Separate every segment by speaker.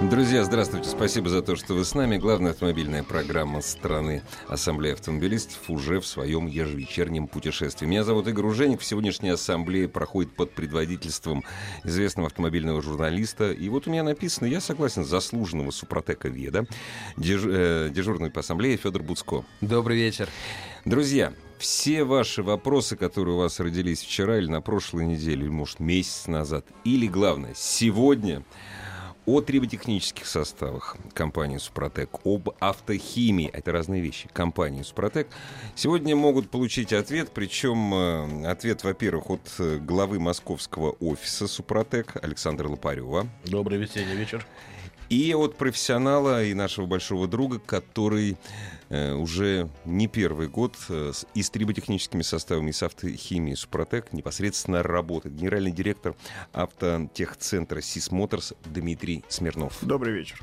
Speaker 1: Друзья, здравствуйте. Спасибо за то, что вы с нами. Главная автомобильная программа страны Ассамблея автомобилистов уже в своем ежевечернем путешествии. Меня зовут Игорь Уженик. Сегодняшняя ассамблея проходит под предводительством известного автомобильного журналиста. И вот у меня написано, я согласен, заслуженного супротека Веда, деж, э, дежурный по ассамблее Федор Буцко.
Speaker 2: Добрый вечер.
Speaker 1: Друзья, все ваши вопросы, которые у вас родились вчера или на прошлой неделе, или, может, месяц назад, или, главное, сегодня, о триботехнических составах компании «Супротек», об автохимии, это разные вещи, компании «Супротек», сегодня могут получить ответ, причем э, ответ, во-первых, от э, главы московского офиса «Супротек» Александра Лопарева.
Speaker 3: Добрый весенний вечер.
Speaker 1: И от профессионала и нашего большого друга, который э, уже не первый год э, с, триботехническими составами, и с автохимией Супротек непосредственно работает. Генеральный директор автотехцентра «Сис Моторс» Дмитрий Смирнов.
Speaker 4: Добрый вечер.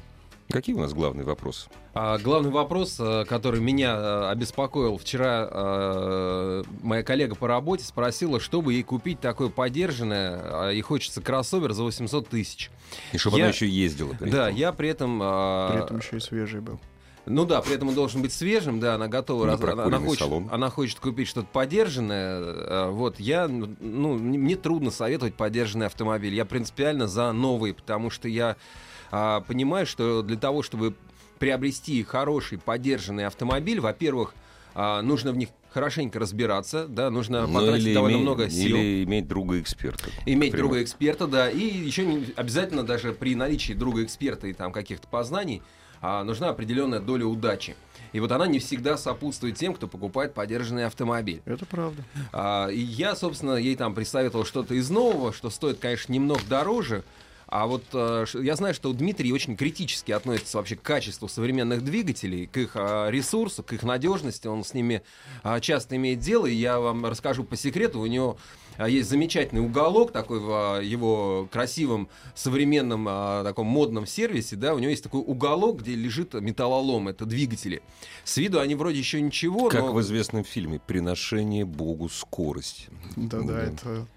Speaker 1: Какие у нас главные вопросы?
Speaker 2: А, главный вопрос, э, который меня э, обеспокоил вчера, э, моя коллега по работе спросила, чтобы ей купить такое подержанное, и хочется кроссовер за 800 тысяч.
Speaker 1: И чтобы
Speaker 2: Я-
Speaker 1: она еще ездила. при
Speaker 2: Да,
Speaker 1: этом.
Speaker 2: я при этом... а,
Speaker 4: При этом еще и свежий был.
Speaker 2: Ну да, при этом он должен быть свежим, да, она готова, раз- она, хочет,
Speaker 1: салон.
Speaker 2: она хочет купить что-то подержанное, э, вот, я, ну, мне мне трудно советовать подержанный автомобиль, я принципиально за новый, потому что я а, понимаю, что для того, чтобы приобрести хороший подержанный автомобиль, во-первых, а, нужно в них хорошенько разбираться, да, нужно
Speaker 1: Ну,
Speaker 2: потратить
Speaker 1: или
Speaker 2: довольно
Speaker 1: иметь-
Speaker 2: много сил.
Speaker 1: Или иметь друга эксперта.
Speaker 2: Иметь
Speaker 1: Например.
Speaker 2: друга эксперта, да, и еще не обязательно даже при наличии друга эксперта и там каких-то познаний а, нужна определенная доля удачи. И вот она не всегда сопутствует тем, кто покупает подержанный автомобиль.
Speaker 4: Это правда.
Speaker 2: А, и я, собственно, ей там присоветовал что-то из нового, что стоит, конечно, немного дороже. А вот э, я знаю, что Дмитрий очень критически относится вообще к качеству современных двигателей, к их а, ресурсу, к их надежности. Он с ними а, часто имеет дело. И я вам расскажу по секрету. У него а, есть замечательный уголок такой в а, его красивом современном а, таком модном сервисе. Да, у него есть такой уголок, где лежит металлолом. Это двигатели. С виду они вроде еще ничего,
Speaker 1: Как
Speaker 2: но...
Speaker 1: в известном фильме «Приношение Богу скорости».
Speaker 4: Да-да, это...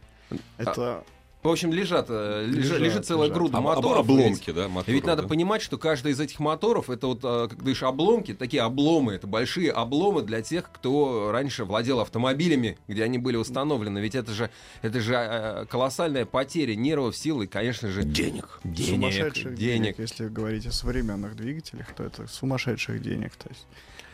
Speaker 4: Это...
Speaker 2: В общем, лежат, э, лежа-
Speaker 4: Лежат,
Speaker 2: лежит целая
Speaker 4: лежат.
Speaker 2: груда
Speaker 1: Об-
Speaker 2: моторов.
Speaker 1: обломки, да, моторов,
Speaker 2: ведь надо
Speaker 1: да.
Speaker 2: понимать, что каждый из этих моторов, это вот, э, как говоришь, обломки, такие обломы, это большие обломы для тех, кто раньше владел автомобилями, где они были установлены. Ведь это же, это же э, колоссальная потеря нервов, сил и, конечно же,
Speaker 1: Денег.
Speaker 4: сумасшедших денег.
Speaker 2: денег.
Speaker 4: Если говорить о современных двигателях, то это сумасшедших денег. То есть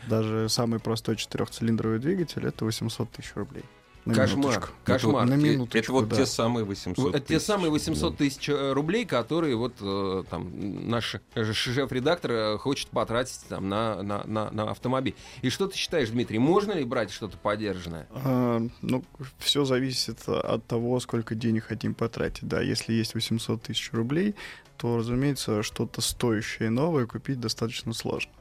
Speaker 4: даже самый простой четырехцилиндровый двигатель это 800 тысяч рублей. На
Speaker 2: Кошмар,
Speaker 4: минуточку.
Speaker 2: кошмар.
Speaker 4: На
Speaker 1: Это-
Speaker 4: минуточку,
Speaker 1: Это вот
Speaker 4: да.
Speaker 1: те самые 800
Speaker 2: Это те
Speaker 1: тысяч.
Speaker 2: самые 800 тысяч э, рублей, которые вот э, там наш э, шеф-редактор э, хочет потратить там на, на, на, на автомобиль. И что ты считаешь, Дмитрий, можно ли брать что-то подержанное?
Speaker 4: А, ну, все зависит от того, сколько денег хотим потратить. Да, если есть 800 тысяч рублей, то, разумеется, что-то стоящее новое купить достаточно сложно.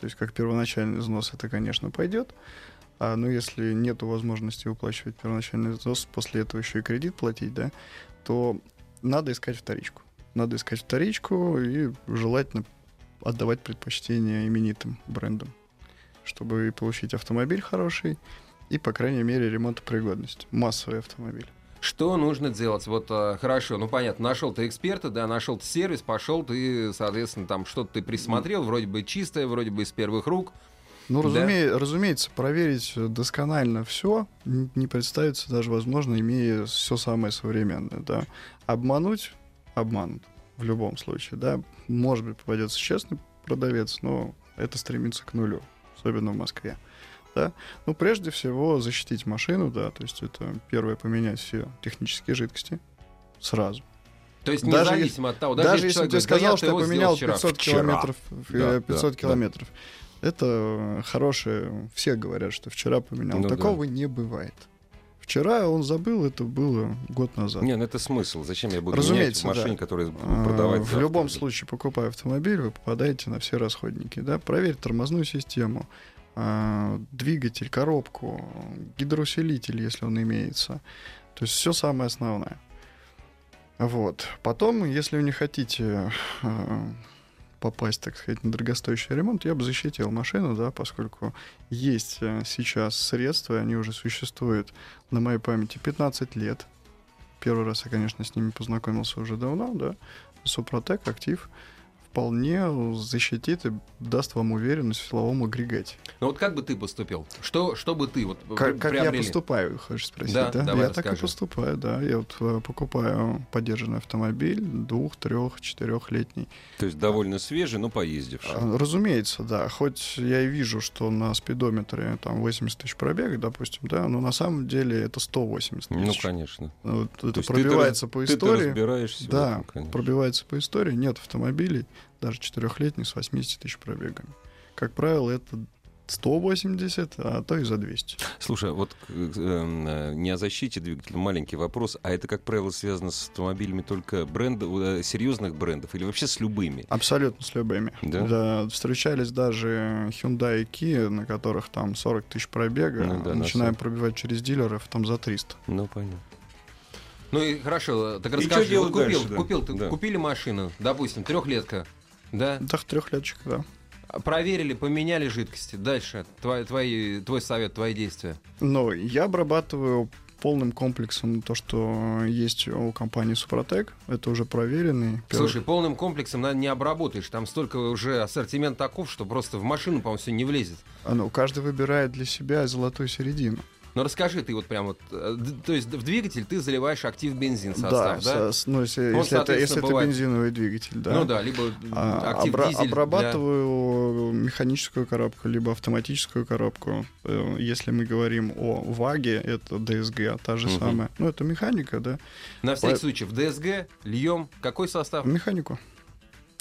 Speaker 4: То есть, как первоначальный взнос, это, конечно, пойдет. А, но если нет возможности выплачивать первоначальный взнос, после этого еще и кредит платить, да, то надо искать вторичку. Надо искать вторичку и желательно отдавать предпочтение именитым брендам, чтобы получить автомобиль хороший, и, по крайней мере, ремонтопригодность. Массовый автомобиль.
Speaker 2: Что нужно делать? Вот э, хорошо, ну понятно, нашел ты эксперта, да, нашел ты сервис, пошел ты, соответственно, там что-то ты присмотрел, вроде бы чистое, вроде бы из первых рук.
Speaker 4: Ну,
Speaker 2: Да.
Speaker 4: разуме- разумеется, проверить досконально все не представится даже возможно, имея все самое современное. Да. Обмануть обманут в любом случае. Да. Может быть, попадется честный продавец, но это стремится к нулю, особенно в Москве. Да. Ну, прежде всего, защитить машину, да, то есть это первое поменять все технические жидкости сразу.
Speaker 2: То есть
Speaker 4: Даже
Speaker 2: независимо от того, даже,
Speaker 4: Даже, если
Speaker 2: человек
Speaker 4: ты
Speaker 2: «Да
Speaker 4: сказал, что
Speaker 2: ТО
Speaker 4: я поменял
Speaker 2: вчера».
Speaker 4: 500
Speaker 1: Вчера.
Speaker 4: километров, э,
Speaker 1: Да,
Speaker 4: 500
Speaker 1: да,
Speaker 4: километров, это хорошее, все говорят, что вчера поменял.
Speaker 1: Ну
Speaker 4: Такого не бывает. Вчера он забыл, это было год назад.
Speaker 1: Не, ну это смысл. Зачем я буду
Speaker 4: Разумеется,
Speaker 1: менять в машине,
Speaker 4: да.
Speaker 1: которая
Speaker 4: А,
Speaker 1: продавать
Speaker 4: В
Speaker 1: завтра?
Speaker 4: любом случае, покупая автомобиль, вы попадаете на все расходники. Да? Проверь тормозную систему, а, двигатель, коробку, гидроусилитель, если он имеется. То есть все самое основное. Вот. Потом, если вы не хотите а, попасть, так сказать, на дорогостоящий ремонт, я бы защитил машину, да, поскольку есть э, сейчас средства, они уже существуют на моей памяти 15 лет. Первый раз я, конечно, с ними познакомился уже давно, да. Супротек, актив вполне защитит и даст вам уверенность в силовом агрегате.
Speaker 2: Ну вот как бы ты поступил? Что, что бы ты вот
Speaker 4: Как, как я поступаю, хочешь спросить,
Speaker 2: Да,
Speaker 4: да?
Speaker 2: давай
Speaker 4: я так и
Speaker 2: расскажи.
Speaker 4: поступаю, да. Я вот э, покупаю поддержанный автомобиль, двух, трех, четырехлетний.
Speaker 1: То есть довольно свежий, но поездивший.
Speaker 4: А, Разумеется, да. Хоть я и вижу, что на спидометре там 80 тысяч пробега, допустим, да, но на самом деле это 180
Speaker 1: Ну,
Speaker 4: тысяч.
Speaker 1: конечно.
Speaker 4: Вот
Speaker 1: То
Speaker 4: это пробивается
Speaker 1: раз-
Speaker 4: по
Speaker 1: ты-то
Speaker 4: истории.
Speaker 1: разбираешься в
Speaker 4: Да,
Speaker 1: этом, конечно.
Speaker 4: пробивается по истории. Нет автомобилей, даже четырехлетних, с 80 тысяч пробегами. Как правило, это 180, а то и за 200.
Speaker 1: Слушай, вот э, э, не о защите двигателя, маленький вопрос. А это, как правило, связано с автомобилями только брендов, э, серьезных брендов или вообще с любыми?
Speaker 4: Абсолютно с любыми.
Speaker 1: Да?
Speaker 4: встречались даже Hyundai и Kia, на которых там 40 тысяч пробега,
Speaker 1: Ну да, на
Speaker 4: начинаем
Speaker 1: всех.
Speaker 4: пробивать через дилеров там за 300.
Speaker 1: Ну, понятно.
Speaker 2: Ну и хорошо, так
Speaker 1: И
Speaker 2: расскажи,
Speaker 1: чё делать
Speaker 2: вот купил,
Speaker 1: дальше, да?
Speaker 2: купил, ты-
Speaker 1: Да.
Speaker 2: купили машину, допустим, трехлетка, да?
Speaker 4: Да, трехлетчик, да.
Speaker 2: Проверили, поменяли жидкости. Дальше твой, твои, твой совет, твои действия.
Speaker 4: Но я обрабатываю полным комплексом то, что есть у компании Супротек. Это уже проверенный. первый-
Speaker 2: Слушай, полным комплексом наверное, не обработаешь. Там столько уже ассортимент таков, что просто в машину, по-моему, все не влезет.
Speaker 4: А, ну, каждый выбирает для себя золотую середину.
Speaker 2: Но расскажи ты вот прям вот, э, то есть в двигатель ты заливаешь актив бензин состав, да?
Speaker 4: со- с- ну, если,
Speaker 2: Он,
Speaker 4: если это, если это
Speaker 2: бывает-
Speaker 4: бензиновый двигатель, да.
Speaker 2: Ну да, либо
Speaker 4: А,
Speaker 2: актив
Speaker 4: обра-
Speaker 2: дизель. для-
Speaker 4: обрабатываю механическую коробку, либо автоматическую коробку. Э, Если мы говорим о ВАГе, это ДСГ, та же
Speaker 1: Мгм.
Speaker 4: самая. Ну, это механика, да.
Speaker 2: На всякий
Speaker 4: По-
Speaker 2: случай, в ДСГ льем какой состав?
Speaker 4: Механику.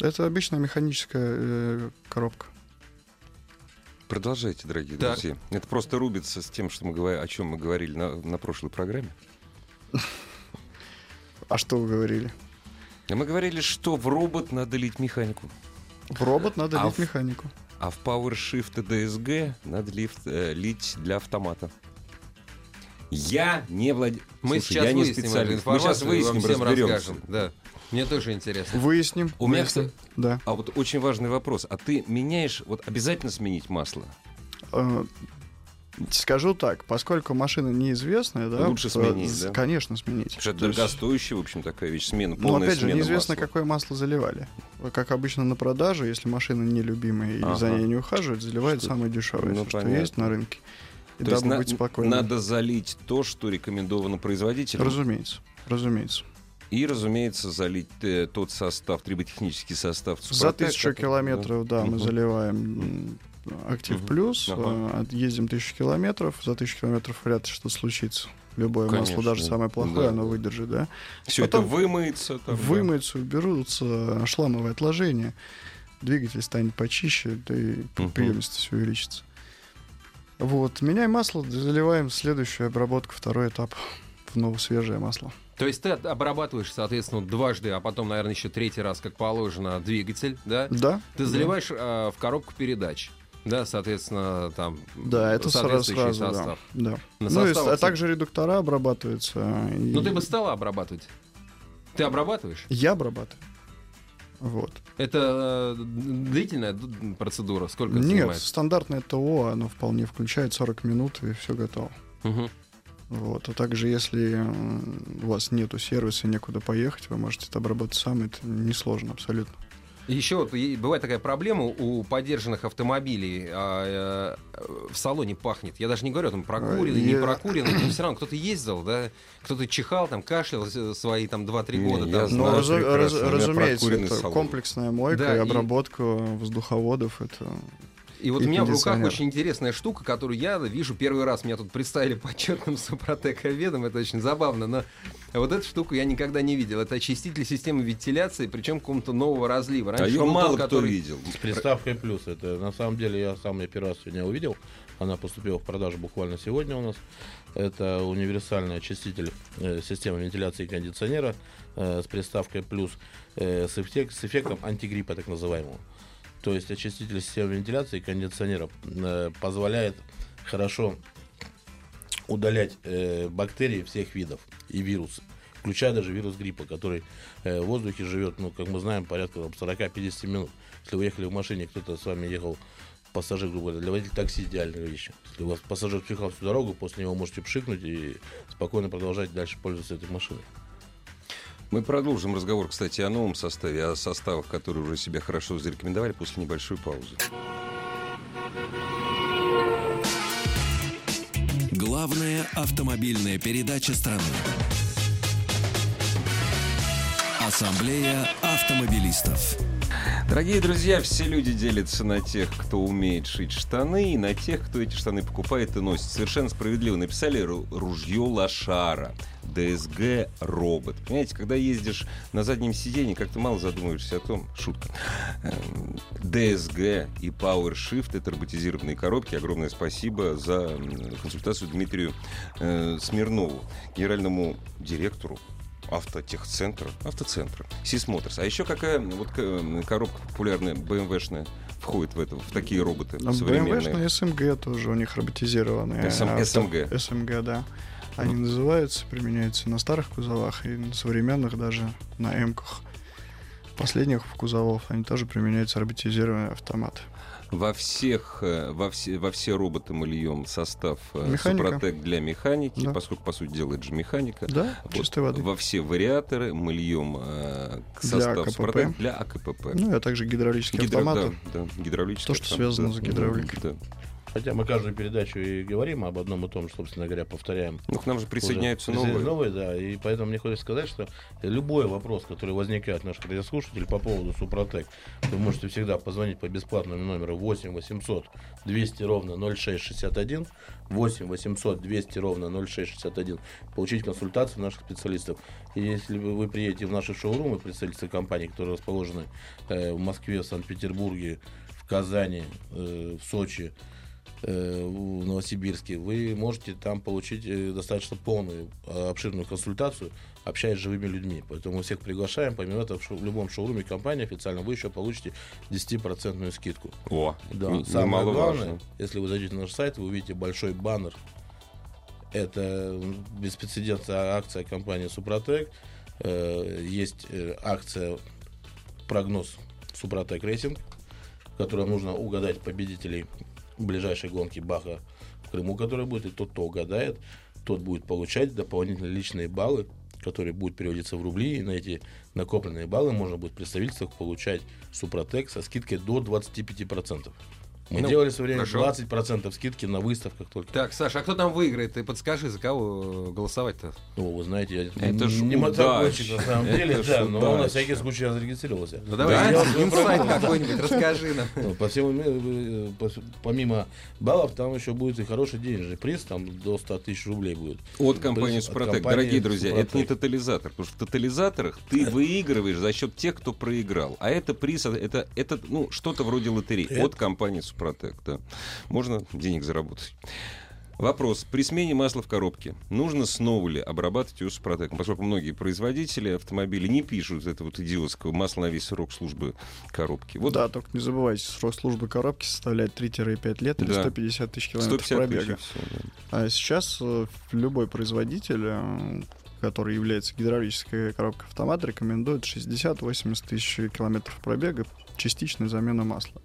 Speaker 4: Это обычная механическая э, коробка.
Speaker 1: Продолжайте, дорогие
Speaker 2: Так.
Speaker 1: друзья. Это просто рубится с тем, что мы говори- о чем мы говорили на, на прошлой программе.
Speaker 4: А что вы говорили?
Speaker 1: Мы говорили, что в робот надо лить механику,
Speaker 4: В робот надо
Speaker 1: А
Speaker 4: лить
Speaker 1: в-
Speaker 4: механику.
Speaker 1: а в PowerShift и DSG надо лифт- э, лить для автомата. Я не владею...
Speaker 2: Мы сейчас
Speaker 1: я не
Speaker 2: выясним
Speaker 1: специалист. Мы сейчас выясним,
Speaker 2: всем
Speaker 1: разберемся.
Speaker 2: расскажем. Да. Мне тоже интересно.
Speaker 4: Выясним.
Speaker 1: У меня, кстати,
Speaker 4: Да.
Speaker 1: А вот очень важный вопрос. А ты меняешь, вот обязательно сменить масло?
Speaker 4: Э, Скажу так, поскольку машина неизвестная, да,
Speaker 1: Лучше сменить, да?
Speaker 4: Конечно, сменить.
Speaker 1: Потому что это
Speaker 4: То есть-
Speaker 1: дорогостоящая, в общем, такая вещь. Смена,
Speaker 4: Ну,
Speaker 1: полная
Speaker 4: опять же, неизвестно,
Speaker 1: масла.
Speaker 4: какое масло заливали. Как обычно на продаже, если машина нелюбимая и за
Speaker 1: Ага.
Speaker 4: ней не ухаживают, заливают
Speaker 1: Что-
Speaker 4: самое дешевое,
Speaker 1: ну,
Speaker 4: всё, что есть на рынке. И
Speaker 1: То
Speaker 4: дабы
Speaker 1: на-
Speaker 4: быть спокойным.
Speaker 1: надо залить то, что рекомендовано производителем.
Speaker 4: Разумеется, разумеется.
Speaker 1: И, разумеется, залить э, тот состав, триботехнический состав.
Speaker 4: За тысячу
Speaker 1: который-
Speaker 4: километров, да, мы заливаем Актив. Плюс,
Speaker 1: Ага.
Speaker 4: э, от- ездим тысячу километров, за тысячу километров вряд ли что случится. Любое масло,
Speaker 1: Конечно,
Speaker 4: даже самое плохое,
Speaker 1: да.
Speaker 4: оно выдержит, да.
Speaker 1: Все
Speaker 4: Потом
Speaker 1: это вымоется. Там, да.
Speaker 4: Вымоются, уберутся шламовые отложения, двигатель станет почище, да и
Speaker 1: Мгм.
Speaker 4: приемность все увеличится. Вот, меняем масло, заливаем следующую обработку, второй этап в новое свежее масло.
Speaker 2: То есть ты обрабатываешь, соответственно, дважды, а потом, наверное, еще третий раз, как положено, двигатель, да?
Speaker 4: Да?
Speaker 2: Ты заливаешь а, в коробку передач, да, соответственно, там
Speaker 4: Да, это сразу,
Speaker 2: соответствующий
Speaker 4: сразу да.
Speaker 2: состав.
Speaker 4: да.
Speaker 2: На
Speaker 4: Ну, и, а также редуктора обрабатываются. и
Speaker 2: Ну ты бы стала обрабатывать. Ты обрабатываешь?
Speaker 4: Я обрабатываю. Вот.
Speaker 2: Это э, длительная процедура? Сколько
Speaker 4: Нет,
Speaker 2: занимает?
Speaker 4: стандартное ТО, оно вполне включает 40 минут, и все готово.
Speaker 2: Мгм.
Speaker 4: Вот. А также, если у вас нету сервиса, некуда поехать, вы можете это обработать сами, это несложно абсолютно.
Speaker 2: Еще вот и- бывает такая проблема у подержанных автомобилей. а, э, в салоне пахнет. Я даже не говорю там прокуренный, не
Speaker 4: Я-
Speaker 2: прокуренный, но все равно кто-то ездил, да, кто-то чихал, там кашлял э, свои там 2-3
Speaker 1: Не,
Speaker 2: года.
Speaker 1: я
Speaker 2: там.
Speaker 1: знаю.
Speaker 4: Но, раз-
Speaker 1: меня
Speaker 4: разумеется, это
Speaker 1: салон.
Speaker 4: комплексная мойка
Speaker 2: Да,
Speaker 4: и
Speaker 2: и-
Speaker 4: обработка воздуховодов. Это...
Speaker 2: И вот
Speaker 4: и
Speaker 2: у меня в руках очень интересная штука, которую я вижу первый раз. Меня тут представили почетным супротековедом. Это очень забавно. Но вот эту штуку я никогда не видел. Это очиститель системы вентиляции, причем какого-то нового разлива.
Speaker 1: А
Speaker 2: Раньше
Speaker 1: ее
Speaker 2: он был
Speaker 1: мало
Speaker 2: тот,
Speaker 1: кто
Speaker 2: который-
Speaker 1: видел.
Speaker 3: С приставкой плюс. Это на самом деле я сам я первый раз сегодня увидел. Она поступила в продажу буквально сегодня у нас. Это универсальный очиститель э, системы вентиляции и кондиционера э, с приставкой плюс э, с, эффект, с эффектом антигриппа так называемого. То есть очиститель системы вентиляции и кондиционера э, позволяет хорошо удалять э, бактерии всех видов и вирусы, включая даже вирус гриппа, который э, в воздухе живет, ну, как мы знаем, порядка там, 40-50 минут. Если вы ехали в машине, кто-то с вами ехал пассажир, грубо говоря, для водителя такси идеальная вещь. Если у вас пассажир приехал всю дорогу, после него можете пшикнуть и спокойно продолжать дальше пользоваться этой машиной.
Speaker 1: Мы продолжим разговор, кстати, о новом составе, о составах, которые уже себя хорошо зарекомендовали после небольшой паузы.
Speaker 5: Главная автомобильная передача страны. Ассамблея автомобилистов.
Speaker 1: Дорогие друзья, все люди делятся на тех, кто умеет шить штаны, и на тех, кто эти штаны покупает и носит. Совершенно справедливо написали ру- ружье лошара. ДСГ робот. Понимаете, когда ездишь на заднем сиденье, как-то мало задумываешься о том, шутка. Эм, ДСГ и PowerShift это роботизированные коробки. Огромное спасибо за консультацию Дмитрию э, Смирнову, генеральному директору автотехцентра, автоцентра, Сис Моторс. А еще какая вот коробка популярная, BMW-шная, входит в, это, в такие роботы
Speaker 4: А
Speaker 1: современные?
Speaker 4: BMW-шные СМГ тоже у них роботизированные.
Speaker 1: SM
Speaker 4: авто-
Speaker 1: СМГ.
Speaker 4: СМГ, да. Они называются, применяются на старых кузовах и на современных даже на М-ках. Последних кузовов они тоже применяются роботизированные автоматы.
Speaker 1: Во всех, э, во все, во все роботы мы льем состав э,
Speaker 4: Механика.
Speaker 1: Супротек для механики,
Speaker 4: Да.
Speaker 1: поскольку, по сути дела, это же механика.
Speaker 4: Да,
Speaker 1: Вот
Speaker 4: чистой воды.
Speaker 1: Во все вариаторы мы льем э, к
Speaker 4: Для
Speaker 1: состав
Speaker 4: АКПП.
Speaker 1: Супротек для АКПП.
Speaker 4: Ну, а также гидравлические
Speaker 1: Гидро-
Speaker 4: автоматы.
Speaker 1: да, да, гидравлический
Speaker 4: То, что
Speaker 1: автомат,
Speaker 4: связано
Speaker 1: да,
Speaker 4: с гидравликой.
Speaker 1: да.
Speaker 3: Хотя мы каждую передачу и говорим об одном и том же, собственно говоря, повторяем.
Speaker 1: Ну, к нам же присоединяются
Speaker 3: Уже
Speaker 1: новые.
Speaker 3: новые, да. И поэтому мне хочется сказать, что любой вопрос, который возникает наших радиослушателей по поводу Супротек, вы можете всегда позвонить по бесплатному номеру 8 800 200 ровно 0661, 8 800 200 ровно 0661, получить консультацию наших специалистов. И если вы приедете в наши шоурумы, представительства компании, которые расположены э, в Москве, Санкт-Петербурге, в Казани, э, в Сочи, в Новосибирске, вы можете там получить э, достаточно полную, э, обширную консультацию, общаясь с живыми людьми. Поэтому мы всех приглашаем. Помимо этого, в шоу- в любом шоуруме компании официально вы еще получите 10% скидку.
Speaker 1: О,
Speaker 3: Да.
Speaker 1: не-
Speaker 3: Самое главное, если вы зайдете на наш сайт, вы увидите большой баннер. Это беспрецедентная акция компании Супротек. Э, Есть э, акция прогноз Супротек Racing, в которой нужно угадать победителей ближайшей гонки Баха в Крыму, которая будет, и тот, кто угадает, тот будет получать дополнительные личные баллы, которые будут переводиться в рубли, и на эти накопленные баллы можно будет в представительствах получать Супротек со скидкой до 25%. Мы
Speaker 2: Ну,
Speaker 3: делали в свое время
Speaker 2: хорошо.
Speaker 3: 20% скидки на выставках только.
Speaker 2: Так, Саша, а кто там выиграет? Ты подскажи, за кого э, голосовать-то?
Speaker 3: Ну, вы знаете, я
Speaker 1: Это
Speaker 3: не мотогонщик на самом деле,
Speaker 1: Это
Speaker 3: да, но
Speaker 1: удача.
Speaker 3: на всякий случай я зарегистрировался.
Speaker 2: Ну давай, инсайт какой-нибудь, расскажи нам.
Speaker 3: Ну, по всему э, по- помимо баллов, там еще будет и хороший денежный приз, там до 100 тысяч рублей будет.
Speaker 1: От компании Супротек. Дорогие друзья, это не тотализатор, потому что в тотализаторах ты выигрываешь за счет тех, кто проиграл. А это приз, это, это ну, что-то вроде лотереи от компании Супротек. Да. Можно денег заработать. Вопрос. При смене масла в коробке нужно снова ли обрабатывать ее Супротеком? Поскольку многие производители автомобилей не пишут это вот идиотского масла на весь срок службы коробки. Вот
Speaker 4: Да, только не забывайте, срок службы коробки составляет 3-5 лет или
Speaker 1: Да.
Speaker 4: 150 тысяч километров
Speaker 1: 150 тысяч.
Speaker 4: пробега.
Speaker 1: и всё, да.
Speaker 4: А сейчас э, любой производитель, э, который является гидравлической коробкой автомат, рекомендует 60-80 тысяч километров пробега, частичная замена масла.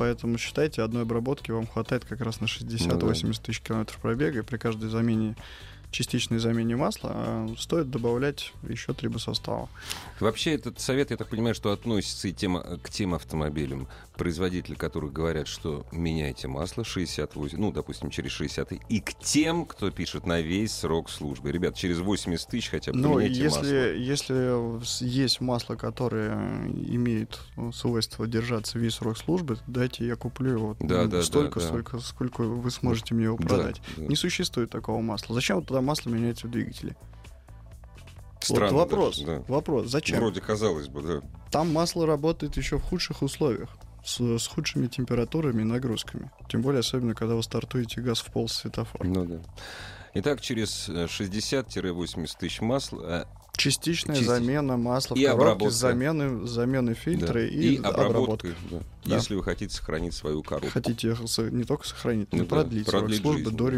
Speaker 4: Поэтому считайте, одной обработки вам хватает как раз на 60-80 тысяч километров пробега, и при каждой замене частичной замене масла э, стоит добавлять еще три состава.
Speaker 1: Вообще этот совет, я так понимаю, что относится и тем, к тем автомобилям, производители которых говорят, что меняйте масло 68, ну, допустим, через 60, и к тем, кто пишет на весь срок службы. Ребят, через 80 тысяч хотя бы
Speaker 4: Но
Speaker 1: поменяйте
Speaker 4: если,
Speaker 1: масло.
Speaker 4: если есть масло, которое имеет э, свойство держаться весь срок службы, дайте я куплю его
Speaker 1: Да, да,
Speaker 4: столько,
Speaker 1: да, да.
Speaker 4: столько, сколько вы сможете мне его
Speaker 1: Да,
Speaker 4: продать.
Speaker 1: да.
Speaker 4: Не существует такого масла. Зачем тогда масло меняется в двигателе?
Speaker 1: Странно
Speaker 4: вот вопрос.
Speaker 1: даже, да.
Speaker 4: Вопрос. Зачем?
Speaker 1: Вроде казалось бы, да.
Speaker 4: Там масло работает еще в худших условиях. с, с худшими температурами и нагрузками. Тем более, особенно, когда вы стартуете газ в пол светофор.
Speaker 1: Ну да. Итак, через э, 60-80 тысяч масла, э,
Speaker 4: Частичная
Speaker 1: Частич-
Speaker 4: замена масла
Speaker 1: И
Speaker 4: в коробке,
Speaker 1: обработка.
Speaker 4: замены, замены фильтра
Speaker 1: да,
Speaker 4: и,
Speaker 1: и обработка, да,
Speaker 4: Да.
Speaker 1: если вы хотите сохранить свою коробку.
Speaker 4: Хотите не только сохранить, но
Speaker 1: Ну
Speaker 4: и
Speaker 1: да,
Speaker 4: продлить, срок
Speaker 1: продлить
Speaker 4: службы
Speaker 1: жизнь,
Speaker 4: до
Speaker 1: да.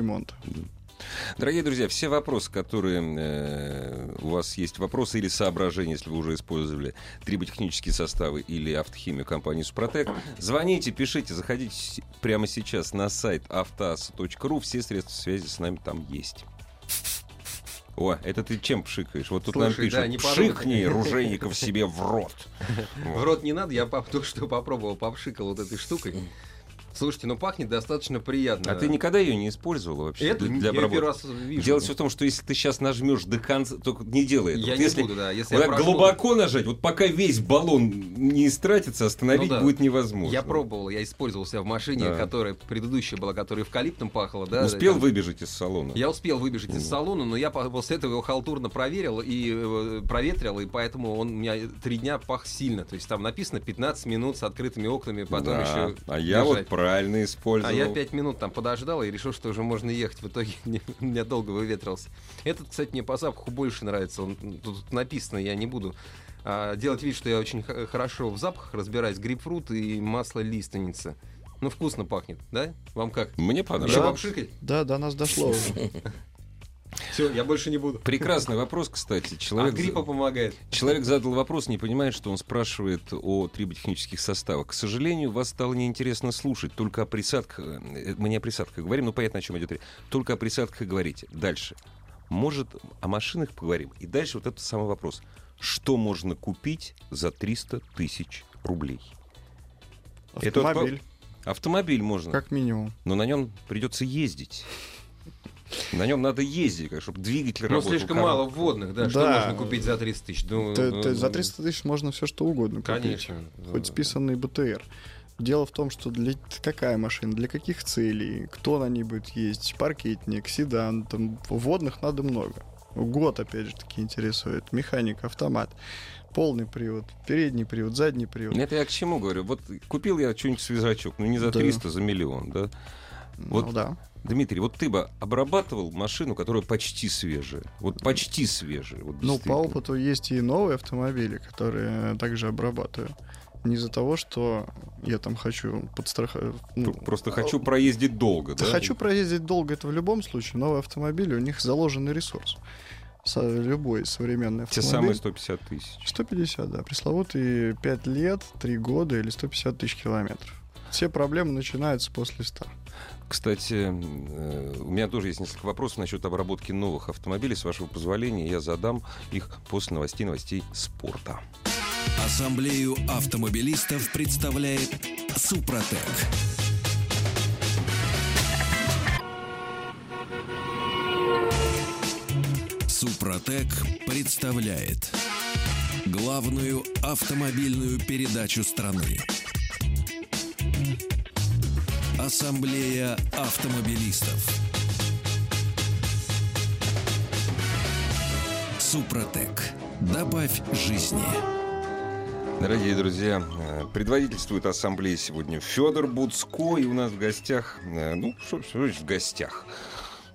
Speaker 1: Дорогие друзья, все вопросы, которые э, у вас есть, вопросы или соображения, если вы уже использовали триботехнические составы или автохимию компании «Супротек», звоните, пишите, заходите прямо сейчас на сайт автоаса.ру, все средства связи с нами там есть. О, это ты чем пшикаешь? Вот тут нам
Speaker 2: Слушай, да,
Speaker 1: пишут,
Speaker 2: не подумай.
Speaker 1: пшикни ружейников себе в рот.
Speaker 2: В рот не надо, я только что попробовал, попшикал вот этой штукой. Слушайте, ну пахнет достаточно приятно.
Speaker 1: А ты никогда ее не использовал вообще
Speaker 2: Это
Speaker 1: для,
Speaker 2: я
Speaker 1: для обработки?
Speaker 2: раз вижу.
Speaker 1: Дело все в том, что если ты сейчас нажмешь до конца, только не делай это.
Speaker 2: Я
Speaker 1: Вот
Speaker 2: не
Speaker 1: если
Speaker 2: буду, да. Если
Speaker 1: вот
Speaker 2: я прошу-
Speaker 1: глубоко нажать, вот пока весь баллон не истратится, остановить
Speaker 2: Ну да.
Speaker 1: будет невозможно.
Speaker 2: Я пробовал, я использовал себя в машине,
Speaker 1: Да.
Speaker 2: которая предыдущая была, которая эвкалиптом пахла, да.
Speaker 1: Успел
Speaker 2: там-
Speaker 1: выбежать из салона.
Speaker 2: Я успел выбежать из салона, но я по- после этого его халтурно проверил и э, проветрил, и поэтому он у меня три дня пах сильно. То есть там написано 15 минут с открытыми окнами, потом
Speaker 1: Да.
Speaker 2: еще.
Speaker 1: А я вот
Speaker 2: держать.
Speaker 1: Правильно использовал.
Speaker 2: А я 5 минут там подождал и решил, что уже можно ехать. В итоге не- у меня долго выветрился. Этот, кстати, мне по запаху больше нравится. Он, тут написано, я не буду а, делать вид, что я очень х- хорошо в запахах разбираюсь. Грейпфрут и масло лиственница. Ну, вкусно пахнет, да? Вам как?
Speaker 1: Мне
Speaker 2: Еще
Speaker 1: понравилось.
Speaker 4: Да.
Speaker 2: попшикать?
Speaker 4: Да, до нас дошло уже.
Speaker 2: Все, я больше не буду.
Speaker 1: Прекрасный вопрос, кстати.
Speaker 2: А
Speaker 1: Человек,
Speaker 2: гриппа помогает.
Speaker 1: человек задал вопрос, не понимает, что он спрашивает о триботехнических составах. К сожалению, вас стало неинтересно слушать. Только о присадках... э, Мы не о присадках говорим, но понятно, о чем идет речь. Только о присадках и говорите. Дальше. Может, о машинах поговорим. И дальше вот этот самый вопрос. Что можно купить за 300 тысяч рублей? Это вот
Speaker 4: Автомобиль,
Speaker 1: Автомобиль можно,
Speaker 4: как минимум.
Speaker 1: но на нем придется ездить. На нем надо ездить, как, чтобы двигатель
Speaker 2: Ну,
Speaker 1: работал.
Speaker 2: слишком
Speaker 1: коробка.
Speaker 2: мало вводных, да. Что
Speaker 4: Да.
Speaker 2: можно купить за 300 тысяч? Ну,
Speaker 4: Т-
Speaker 2: ну,
Speaker 4: т- За
Speaker 2: ну,
Speaker 4: 300 тысяч можно все что угодно купить.
Speaker 2: Конечно.
Speaker 4: Хоть списанный БТР. Дело в том, что для какая машина, для каких целей, кто на ней будет ездить, паркетник, седан, там вводных надо много. Год, опять же таки, интересует. Механик, автомат, полный привод, передний привод, задний привод.
Speaker 1: Это я к чему говорю? Вот купил я что-нибудь свежачок, ну не за
Speaker 4: Да.
Speaker 1: 300, за миллион, да? вот-
Speaker 4: Ну да.
Speaker 1: Дмитрий, вот ты бы обрабатывал машину, которая почти свежая. Вот почти свежая. Вот
Speaker 4: Ну, по опыту есть и новые автомобили, которые также обрабатываю. Не из-за того, что я там хочу подстраховать.
Speaker 1: Пр- Просто хочу проездить долго, да?
Speaker 4: Хочу проездить долго, это в любом случае. Новые автомобили, у них заложенный ресурс. Любой современный
Speaker 1: Те
Speaker 4: автомобиль.
Speaker 1: самые 150 тысяч.
Speaker 4: 150, да. Пресловутые 5 лет, 3 года или 150 тысяч километров. Все проблемы начинаются после 100.
Speaker 1: Кстати, э, у меня тоже есть несколько вопросов насчет обработки новых автомобилей. С вашего позволения, я задам их после новостей новостей спорта.
Speaker 5: Ассамблею автомобилистов представляет Супротек. Супротек представляет главную автомобильную передачу страны. Ассамблея автомобилистов. Супротек. Добавь жизни.
Speaker 1: Дорогие друзья, э, предводительствует ассамблея сегодня Федор Буцко, и у нас в гостях, э, ну, что, что в гостях?